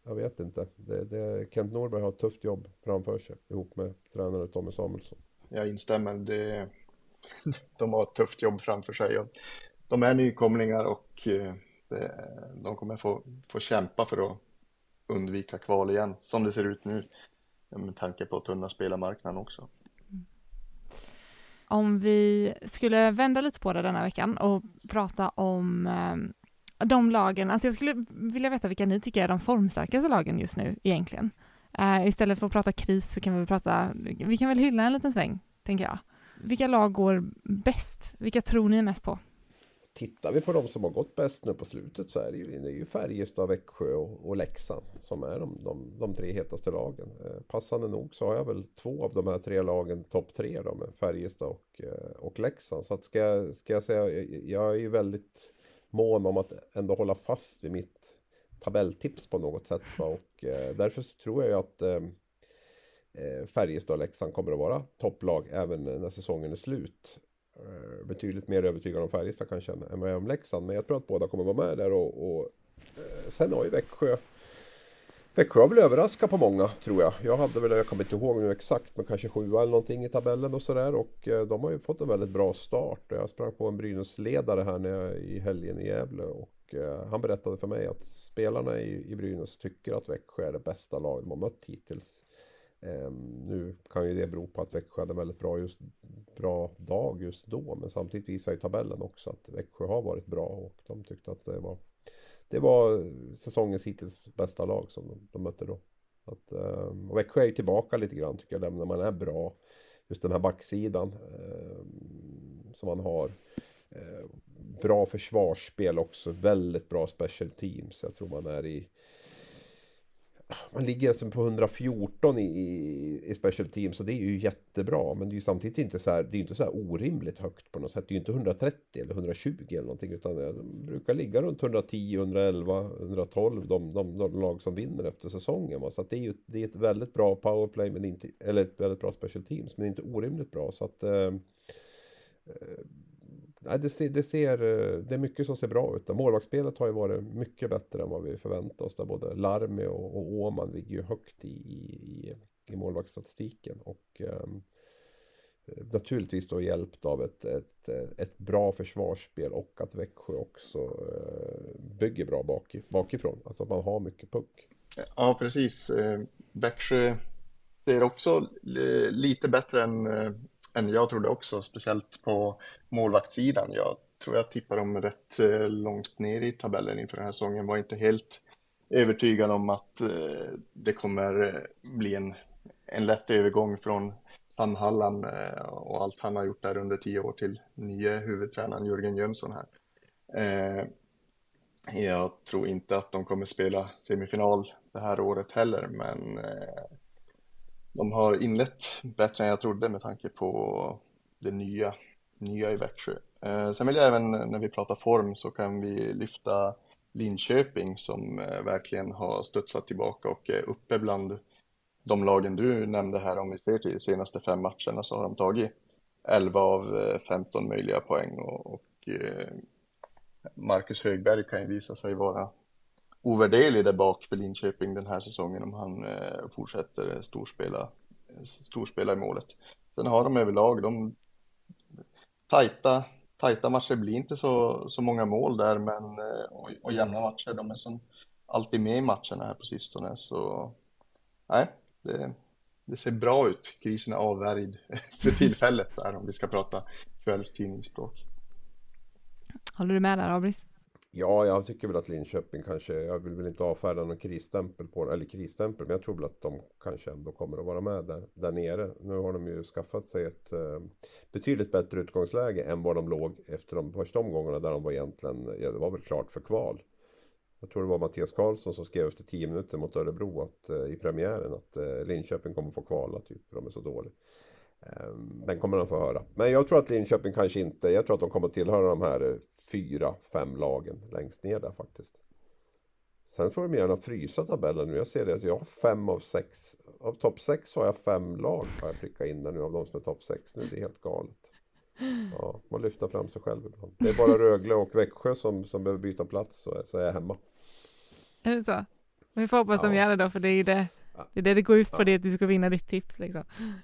jag vet inte. Det, det, Kent Norberg har ett tufft jobb framför sig ihop med tränare Tommy Samuelsson. Jag instämmer. Det, de har ett tufft jobb framför sig. De är nykomlingar och eh, de kommer få, få kämpa för att undvika kval igen, som det ser ut nu. Med tanke på tunna spelarmarknaden också. Mm. Om vi skulle vända lite på det denna veckan och prata om eh, de lagen, alltså jag skulle vilja veta vilka ni tycker är de formstarkaste lagen just nu egentligen. Uh, istället för att prata kris så kan vi väl prata, vi kan väl hylla en liten sväng, tänker jag. Vilka lag går bäst? Vilka tror ni mest på? Tittar vi på de som har gått bäst nu på slutet så är det ju, det är ju Färjestad, Växjö och, och Leksand som är de, de, de tre hetaste lagen. Eh, passande nog så har jag väl två av de här tre lagen topp tre då med Färjestad och, eh, och Leksand. Så att ska, jag, ska jag säga, jag är ju väldigt mån om att ändå hålla fast vid mitt tabelltips på något sätt. Va? Och eh, därför så tror jag ju att eh, eh Färjestad och Leksand kommer att vara topplag även när säsongen är slut. Eh, betydligt mer övertygad om Färjestad kanske än vad jag är om Leksand. Men jag tror att båda kommer vara med där och, och eh, sen har ju Växjö Växjö har väl överraskat på många tror jag. Jag hade väl, jag kommer inte ihåg nu exakt, men kanske sjua eller någonting i tabellen och sådär. Och eh, de har ju fått en väldigt bra start. Jag sprang på en Brynäs-ledare här när jag, i helgen i Gävle och han berättade för mig att spelarna i, i Brynäs tycker att Växjö är det bästa laget de har mött hittills. Eh, nu kan ju det bero på att Växjö hade en väldigt bra, just, bra dag just då, men samtidigt visar ju tabellen också att Växjö har varit bra och de tyckte att det var det var säsongens hittills bästa lag som de, de mötte då. Att, ehm, och Växjö är ju tillbaka lite grann tycker jag, när man är bra. Just den här backsidan eh, som man har. Eh, bra försvarsspel också, väldigt bra special teams. Jag tror man är i man ligger alltså på 114 i, i special team så det är ju jättebra. Men det är ju samtidigt inte så här, det är inte så här orimligt högt på något sätt. Det är ju inte 130 eller 120 eller någonting utan det brukar ligga runt 110, 111, 112 de, de, de lag som vinner efter säsongen. Så att det är ju det är ett väldigt bra powerplay men inte, eller ett väldigt bra special teams men inte orimligt bra. Så att eh, eh det, ser, det, ser, eh, det är mycket som ser bra ut. Målvaktsspelet har ju varit mycket bättre än vad vi förväntade oss. Där både Larmi och, och Åman ligger ju högt i, i, i målvaktsstatistiken. Och eh, naturligtvis då hjälpt av ett, ett, ett bra försvarsspel och att Växjö också eh, bygger bra bak, bakifrån. Alltså att man har mycket puck. Ja, precis. Eh, Växjö ser också eh, lite bättre än än jag trodde också, speciellt på målvaktssidan. Jag tror jag tippar dem rätt eh, långt ner i tabellen inför den här säsongen. Var inte helt övertygad om att eh, det kommer eh, bli en, en lätt övergång från Sam Hallam och allt han har gjort där under tio år till nye huvudtränaren Jörgen Jönsson här. Jag tror inte att de kommer spela semifinal det här året heller, men de har inlett bättre än jag trodde med tanke på det nya, nya i Växjö. Eh, sen vill jag även när vi pratar form så kan vi lyfta Linköping som eh, verkligen har studsat tillbaka och är uppe bland de lagen du nämnde här om vi ser till de senaste fem matcherna så har de tagit 11 av eh, 15 möjliga poäng och, och eh, Marcus Högberg kan ju visa sig vara ovärderlig där bak för Linköping den här säsongen om han eh, fortsätter eh, storspela, eh, storspela i målet. Sen har de överlag, de tajta, tajta matcher blir inte så, så många mål där men, eh, och, och jämna matcher, de är som alltid med i matcherna här på sistone så nej, det, det ser bra ut. Krisen är avvärjd för tillfället där om vi ska prata kvällstidningsspråk. Håller du med där Abris? Ja, jag tycker väl att Linköping kanske, jag vill väl inte avfärda någon krisstämpel på eller krisstämpel, men jag tror väl att de kanske ändå kommer att vara med där, där nere. Nu har de ju skaffat sig ett eh, betydligt bättre utgångsläge än vad de låg efter de första omgångarna där de var egentligen, ja det var väl klart för kval. Jag tror det var Mattias Karlsson som skrev efter tio minuter mot Örebro att, eh, i premiären att eh, Linköping kommer få kvala, typ, de är så dåliga. Ehm, den kommer de få höra. Men jag tror att Linköping kanske inte, jag tror att de kommer tillhöra de här eh, fyra, fem lagen längst ner där faktiskt. Sen får de gärna frysa tabellen nu. Jag ser det att jag har fem av sex. Av topp sex har jag fem lag har jag prickat in där nu av de som är topp sex nu. Det är helt galet. Ja, man lyfter fram sig själv ibland. Det är bara Rögle och Växjö som, som behöver byta plats så, så är jag hemma. Är det så? Vi får hoppas ja. de gör det då för det är ju det det är det det går ut på, det att du ska vinna ditt tips liksom.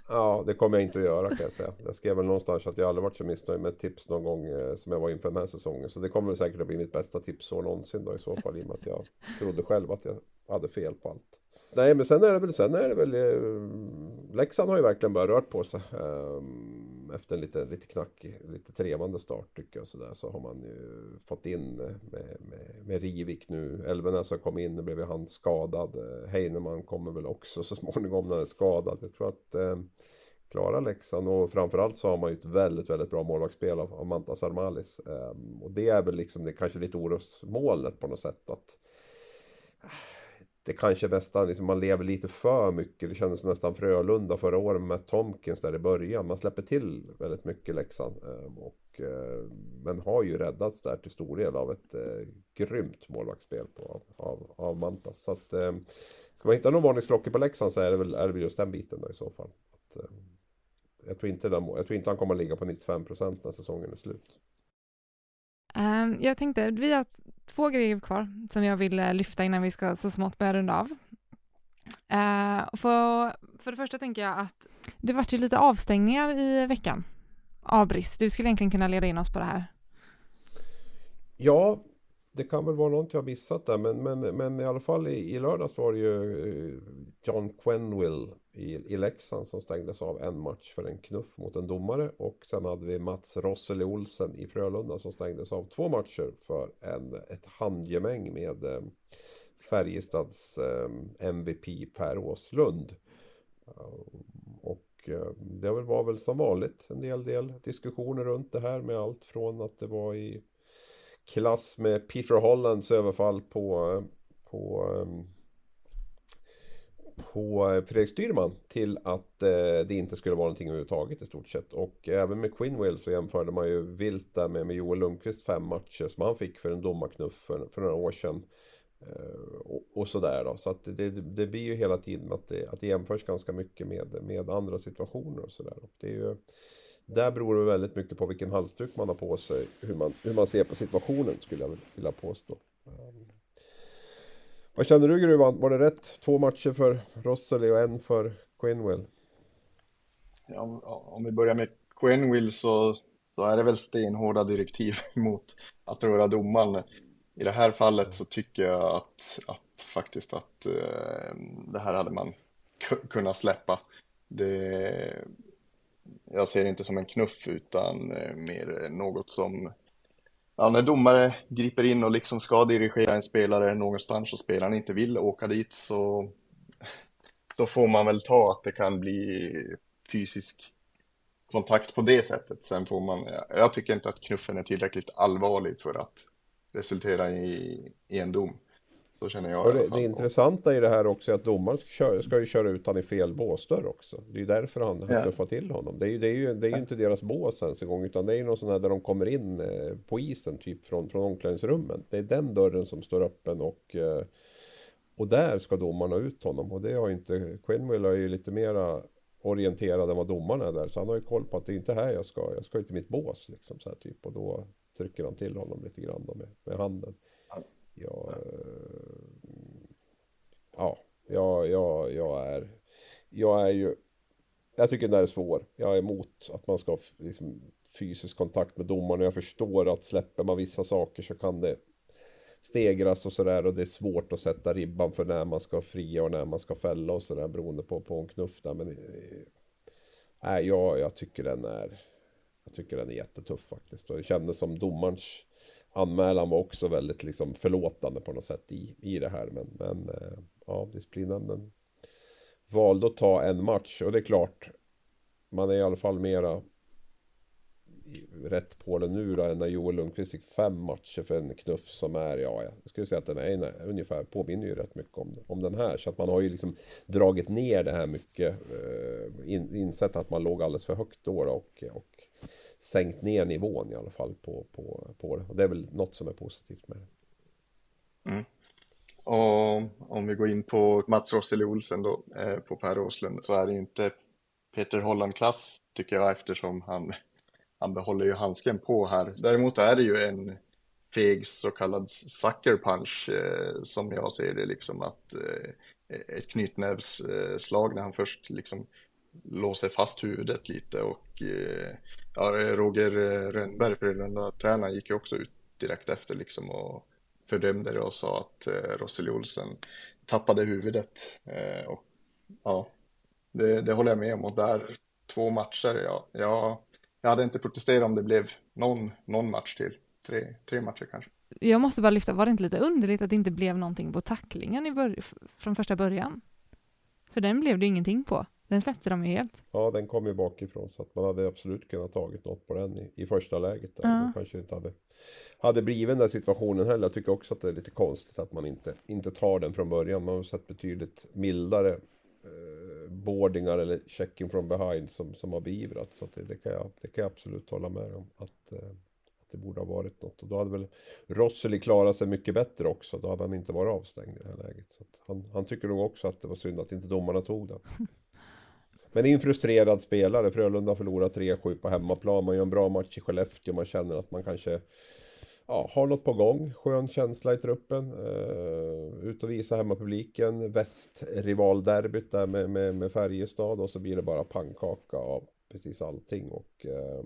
Ja, det kommer jag inte att göra kan jag säga. Jag skrev väl någonstans att jag aldrig varit så missnöjd med tips någon gång eh, som jag var inför den här säsongen. Så det kommer säkert att bli mitt bästa tipsår någonsin då i så fall i och med att jag trodde själv att jag hade fel på allt. Nej, men sen är det väl, sen är det väl eh, Leksand har ju verkligen börjat rört på sig. Eh, efter en lite, lite knackig, lite trevande start tycker jag så, där, så har man ju fått in med, med, med Rivik nu. Elvenäs alltså har kommit in, nu blev han skadad. Eh, Heinemann kommer väl också så småningom när han är skadad. Jag tror att eh, klara Leksand och framförallt så har man ju ett väldigt, väldigt bra målvaktsspel av, av Mantas Armalis. Eh, och det är väl liksom det kanske lite orosmålet på något sätt att det kanske nästan, liksom, man lever lite för mycket. Det kändes nästan Frölunda förra året med Tomkins där i början. Man släpper till väldigt mycket Leksand. Ehm, och ehm, men har ju räddats där till stor del av ett eh, grymt målvaktsspel på, av, av Mantas. Så att, ehm, ska man hitta någon varningsklocka på Leksand så är det väl, är det väl just den biten då i så fall. Att, jag, tror inte den, jag tror inte han kommer att ligga på 95% när säsongen är slut. Um, jag tänkte, vi har två grejer kvar som jag vill eh, lyfta innan vi ska så smått börja runda av. Uh, för, för det första tänker jag att det vart ju lite avstängningar i veckan. Avbrist. Du skulle egentligen kunna leda in oss på det här. Ja, det kan väl vara något jag missat där, men, men, men i alla fall i, i lördags var det ju eh, John Quenville i, i Leksand som stängdes av en match för en knuff mot en domare och sen hade vi Mats Rosseli Olsen i Frölunda som stängdes av två matcher för en, ett handgemäng med eh, Färjestads eh, MVP Per Åslund. Eh, och eh, det var väl som vanligt en del, del diskussioner runt det här med allt från att det var i klass med Peter Hollands överfall på, eh, på, eh, på Fredrik Styrman till att eh, det inte skulle vara någonting överhuvudtaget i stort sett. Och även med Quinwell så jämförde man ju vilt där med, med Joel Lundqvist fem matcher som han fick för en domarknuff för, för några år sedan. Eh, och, och sådär då. Så att det, det blir ju hela tiden att det, att det jämförs ganska mycket med, med andra situationer och sådär. Det är ju där beror det väldigt mycket på vilken halsduk man har på sig, hur man, hur man ser på situationen skulle jag vilja påstå. Vad känner du Gruvan? Var det rätt? Två matcher för Rosseli och en för Quinwill? Ja, om vi börjar med Quinwill så, så är det väl stenhårda direktiv mot att röra domaren. I det här fallet så tycker jag att, att faktiskt att eh, det här hade man kunnat släppa. Det, jag ser det inte som en knuff utan eh, mer något som Ja, när domare griper in och liksom ska dirigera en spelare någonstans och spelaren inte vill åka dit så då får man väl ta att det kan bli fysisk kontakt på det sättet. Sen får man, jag tycker inte att knuffen är tillräckligt allvarlig för att resultera i, i en dom. Så känner jag. Och det, det intressanta i det här också är att domaren ska, ska ju köra ut han i fel båsdörr också. Det är ju därför han ja. knuffar till honom. Det är ju, det är ju, det är ju inte deras bås ens en gång utan det är ju någon sån här där de kommer in eh, på isen typ från, från omklädningsrummen. Det är den dörren som står öppen och eh, och där ska domarna ut honom och det har ju inte Quinwell är ju lite mera orienterad än vad domarna är där så han har ju koll på att det är inte här jag ska, jag ska ju till mitt bås liksom så här typ och då trycker han till honom lite grann med, med handen. Jag, ja, jag, jag, jag är, jag är ju, jag tycker den där är svår. Jag är emot att man ska liksom, fysisk kontakt med domaren och jag förstår att släpper man vissa saker så kan det stegras och sådär och det är svårt att sätta ribban för när man ska fria och när man ska fälla och sådär beroende på, på en knuff där. Men nej, jag, jag tycker den är jag tycker den är jättetuff faktiskt och det kändes som domarens anmälan var också väldigt liksom förlåtande på något sätt i, i det här. Men, men eh, ja, disciplinnämnden valde att ta en match och det är klart man är i alla fall mera rätt på det nu då när Joel Lundqvist fick fem matcher för en knuff som är, ja, jag skulle säga att den är, nej, ungefär, påminner ju rätt mycket om, om den här. Så att man har ju liksom dragit ner det här mycket, eh, in, insett att man låg alldeles för högt då, då och, och sänkt ner nivån i alla fall på, på, på det. Och det är väl något som är positivt med det. Mm. Och om vi går in på Mats Rosseli Olsen då, eh, på Per Åslund, så är det ju inte Peter Holland-klass tycker jag eftersom han, han behåller ju handsken på här. Däremot är det ju en feg så kallad sucker punch eh, som jag ser det liksom att eh, ett knytnävsslag när han först liksom låser fast huvudet lite och eh, ja, Roger eh, Rönnberg, Frölunda-tränaren, gick ju också ut direkt efter liksom och fördömde det och sa att eh, Rosseli Olsen tappade huvudet. Eh, och ja, det, det håller jag med om och där två matcher, ja, jag, jag hade inte protesterat om det blev någon, någon match till. Tre, tre matcher kanske. Jag måste bara lyfta, var det inte lite underligt att det inte blev någonting på tacklingen i från första början? För den blev det ingenting på. Den släppte de ju helt. Ja, den kom ju bakifrån så att man hade absolut kunnat tagit något på den i, i första läget. Där. Ja. kanske inte hade, hade blivit den där situationen heller. Jag tycker också att det är lite konstigt att man inte, inte tar den från början. Man har sett betydligt mildare eh, boardingar eller checking from behind som, som har beivrats. Så det, det, kan jag, det kan jag absolut hålla med om. Att, eh, att det borde ha varit något. Och då hade väl Rosseli klarat sig mycket bättre också. Då hade han inte varit avstängd i det här läget. Så han, han tycker nog också att det var synd att inte domarna tog den. Men det är en frustrerad spelare. Frölunda har förlorat 3-7 på hemmaplan. Man gör en bra match i Skellefteå. Man känner att man kanske ja, har något på gång. Skön känsla i truppen. Uh, ut och visa hemmapubliken. Västrivalderbyt där med, med, med Färjestad. Och så blir det bara pannkaka av precis allting. Och uh,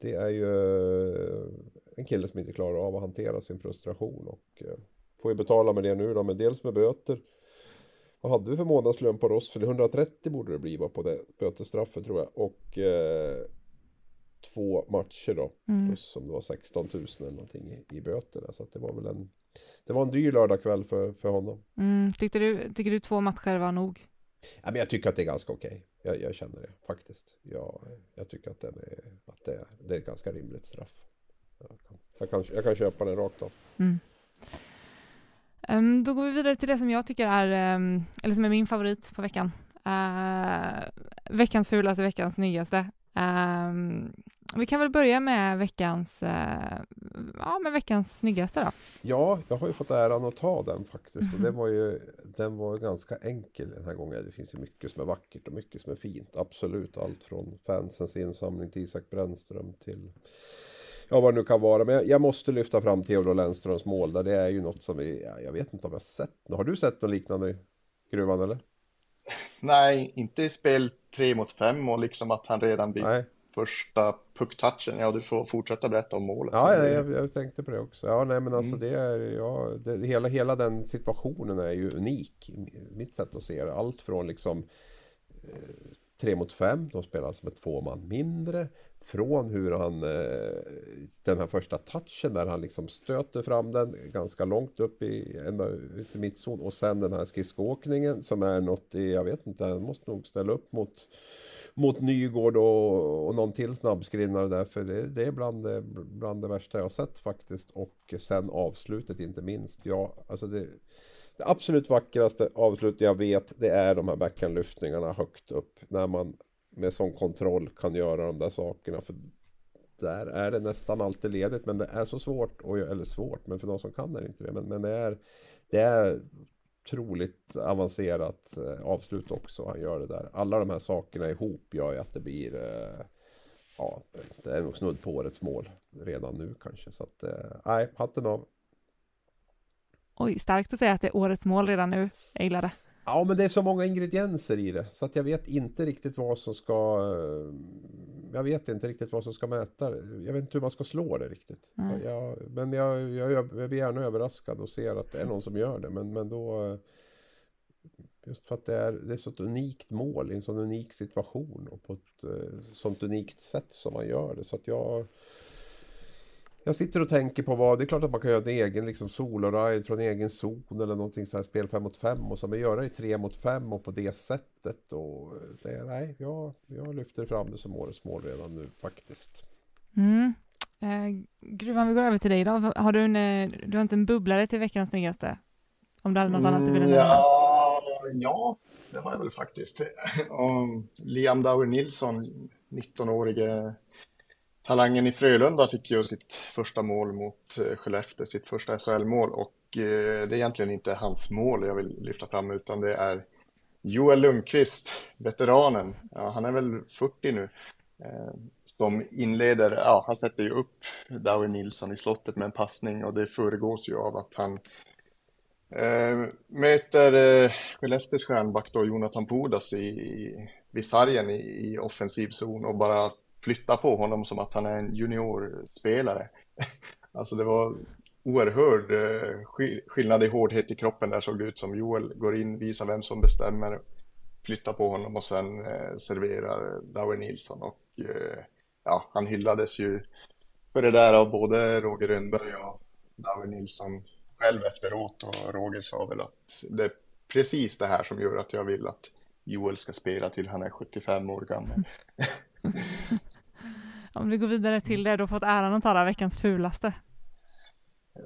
det är ju en kille som inte klarar av att hantera sin frustration. Och uh, får ju betala med det nu då. Men dels med böter. Vad hade vi för månadslön på Rossfeld? 130 borde det bli på det bötesstraffet tror jag. Och två matcher då. Mm. Plus om det var 16 000 eller någonting i, i böter. Där. Så det var väl en Det var en dyr lördagkväll för, för honom. Mm. Tyckte du, tycker du två matcher var nog? Ja, men jag tycker att det är ganska okej. Jag, jag känner det faktiskt. Jag, jag tycker att, den är, att det, det är ett ganska rimligt straff. Jag kan, jag kan, jag kan köpa den rakt av. Mm. Um, då går vi vidare till det som jag tycker är, um, eller som är min favorit på veckan. Uh, veckans fulaste, veckans snyggaste. Um, vi kan väl börja med veckans, uh, ja, med veckans snyggaste då. Ja, jag har ju fått äran att ta den faktiskt. Och den var ju den var ganska enkel den här gången. Det finns ju mycket som är vackert och mycket som är fint. Absolut allt från fansens insamling till Isak Brännström till ja vad det nu kan vara. Men jag, måste lyfta fram Theodor Lennströms mål där. Det är ju något som vi, ja, jag vet inte om jag har sett. Har du sett något liknande i Gruvan eller? Nej, inte i spel 3 mot 5 och liksom att han redan vid nej. första pucktouchen, ja du får fortsätta berätta om målet. Ja, ja jag, jag, tänkte på det också. Ja, nej men alltså mm. det är, ja, det, hela, hela den situationen är ju unik, mitt sätt att se det. Allt från liksom eh, Tre mot fem, de spelar som ett två man mindre. Från hur han, eh, den här första touchen där han liksom stöter fram den ganska långt upp i, ända ut i mittzon. Och sen den här skridskoåkningen som är något i, jag vet inte, han måste nog ställa upp mot mot Nygård och, och någon till snabbskrinnare där. För det, det är bland det, bland det värsta jag har sett faktiskt. Och sen avslutet inte minst. Ja, alltså det, det absolut vackraste avslutet jag vet det är de här backhandlyftningarna högt upp. När man med sån kontroll kan göra de där sakerna. För där är det nästan alltid ledigt men det är så svårt, eller svårt, men för de som kan är det inte det. Men, men det, är, det är otroligt avancerat eh, avslut också. Han gör det där. Alla de här sakerna ihop gör ju att det blir eh, Ja, det är nog snudd på årets mål redan nu kanske. Så att, eh, nej, hatten av. Oj, starkt att säga att det är årets mål redan nu. Jag gillar det. Ja, men det är så många ingredienser i det så att jag vet inte riktigt vad som ska... Eh, jag vet inte riktigt vad som ska mäta det. Jag vet inte hur man ska slå det riktigt. Mm. Jag, men jag, jag, jag blir gärna överraskad och ser att det är någon som gör det. Men, men då... Eh, just för att det är, det är så ett unikt mål i en sån unik situation och på ett eh, sånt unikt sätt som man gör det. Så att jag... Jag sitter och tänker på vad, det är klart att man kan göra en egen liksom solo-ride från egen zon eller någonting så här spel 5 mot 5 och så, men göra det i 3 mot 5 och på det sättet och det, nej, jag, jag lyfter fram det som årets mål redan nu faktiskt. Mm. Eh, Gruvan, vi går över till dig då. Har du, en, eh, du har inte en bubblare till veckans snyggaste? Om du hade något mm, annat du ville nämna? Ja, ja, det har jag väl faktiskt. Liam Dauer Nilsson, 19-årige Talangen i Frölunda fick ju sitt första mål mot eh, Skellefteå, sitt första SHL-mål och eh, det är egentligen inte hans mål jag vill lyfta fram utan det är Joel Lundqvist, veteranen, ja, han är väl 40 nu, eh, som inleder, ja han sätter ju upp Dowie Nilsson i slottet med en passning och det föregås ju av att han eh, möter eh, Skellefteås stjärnback då Jonathan Pudas i, i vid sargen i, i offensiv zon och bara flytta på honom som att han är en juniorspelare. alltså det var oerhörd eh, skillnad i hårdhet i kroppen där såg det ut som Joel går in, visar vem som bestämmer, flyttar på honom och sen eh, serverar Dower Nilsson och eh, ja, han hyllades ju för det där av både Roger Rönnberg och Dower Nilsson själv efteråt och Roger sa väl att det är precis det här som gör att jag vill att Joel ska spela till han är 75 år gammal. Om vi går vidare till det, du har fått äran att ta veckans fulaste.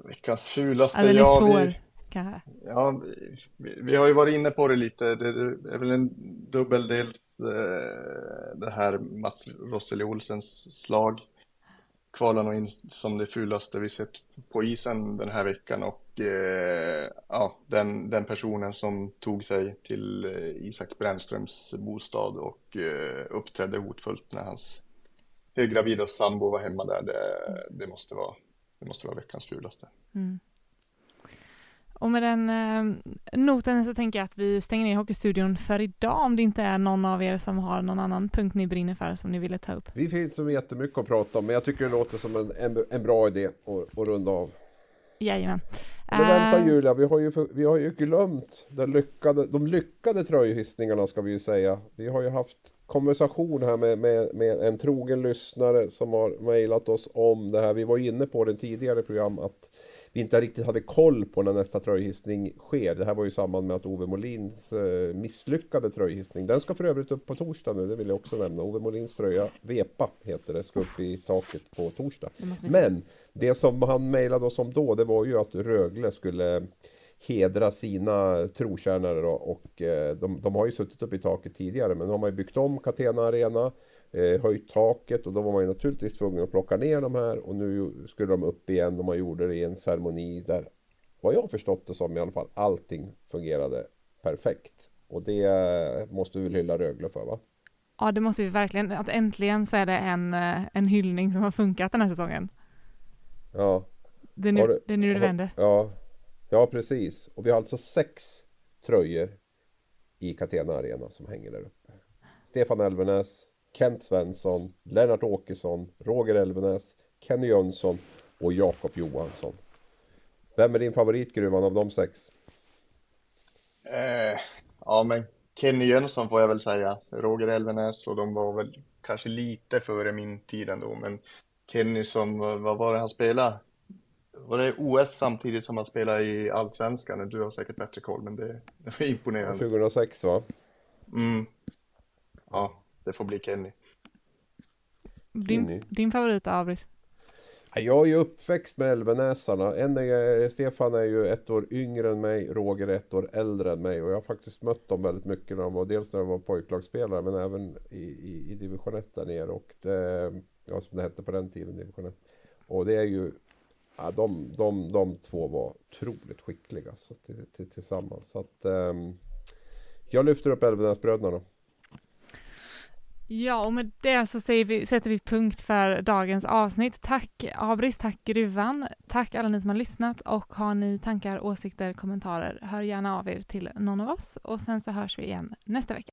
Veckans fulaste, ja. Den är svår. kanske? Ja, vi, vi har ju varit inne på det lite. Det är väl en dubbeldels eh, det här Mats Rosseli Olsens slag. Kvalar nog in som det fulaste vi sett på isen den här veckan och eh, ja, den, den personen som tog sig till eh, Isak Brännströms bostad och eh, uppträdde hotfullt när hans höggravida sambo var hemma där. Det, det, måste, vara, det måste vara veckans fulaste. Mm. Och med den eh, noten så tänker jag att vi stänger ner Hockeystudion för idag om det inte är någon av er som har någon annan punkt ni brinner för som ni ville ta upp. Vi finns så jättemycket att prata om men jag tycker det låter som en, en, en bra idé att, att runda av. Jajamän. Men vänta Eh, Julia, vi har ju, vi har ju glömt den lyckade, de lyckade tröjhissningarna ska vi ju säga. Vi har ju haft konversation här med, med, med en trogen lyssnare som har mejlat oss om det här. Vi var inne på det tidigare program att vi inte riktigt hade koll på när nästa tröjhissning sker. Det här var ju i samband med att Ove Molins eh, misslyckade tröjhissning. Den ska för övrigt upp på torsdag nu, det vill jag också nämna. Ove Molins tröja, Vepa heter det, ska upp i taket på torsdag. Men det som han mejlade oss om då, det var ju att Rögle skulle hedra sina trotjänare då, och eh, de, de har ju suttit upp i taket tidigare men de har ju byggt om Catena Arena eh, höjt taket och då var man ju naturligtvis tvungen att plocka ner de här och nu skulle de upp igen och man gjorde det i en ceremoni där vad jag förstått det som i alla fall allting fungerade perfekt och det eh, måste vi väl hylla Rögle för va? Ja, det måste vi verkligen. Att äntligen så är det en, eh, en hyllning som har funkat den här säsongen. Ja, Det är nu det, är nu det vänder. Ja, ja precis. Och vi har alltså sex tröjor i Catena Arena som hänger där uppe. Stefan Elvenäs, Kent Svensson, Lennart Åkesson, Roger Elvenäs, Kenny Jönsson och Jakob Johansson. Vem är din favorit Gruvan av de sex? Eh, ja, men Kenny Jönsson får jag väl säga. Roger Elvenäs och de var väl kanske lite före min tid ändå. Men Kenny som, vad var det han spelade? Var det OS samtidigt som han spelade i Allsvenskan? Du har säkert bättre koll, men det, det var imponerande. 2006 va? Mm. Ja, det får bli Kenny. Din, Kenny. din favorit Abris? Ja, Jag är ju uppväxt med Elvenäsarna. En är, Stefan är ju ett år yngre än mig, Roger är ett år äldre än mig och jag har faktiskt mött dem väldigt mycket när de var, dels när de var pojklagsspelare men även i, i, i division 1 där nere och det, ja, som det hette på den tiden, division 1. Och det är ju, ja, de, de, de två var otroligt skickliga så, till, till, tillsammans. Så att, ehm, jag lyfter upp Älvenäsbröderna då. Ja, och med det så säger vi, sätter vi punkt för dagens avsnitt. Tack Abris, tack Gruvan, tack alla ni som har lyssnat och har ni tankar, åsikter, kommentarer, hör gärna av er till någon av oss och sen så hörs vi igen nästa vecka.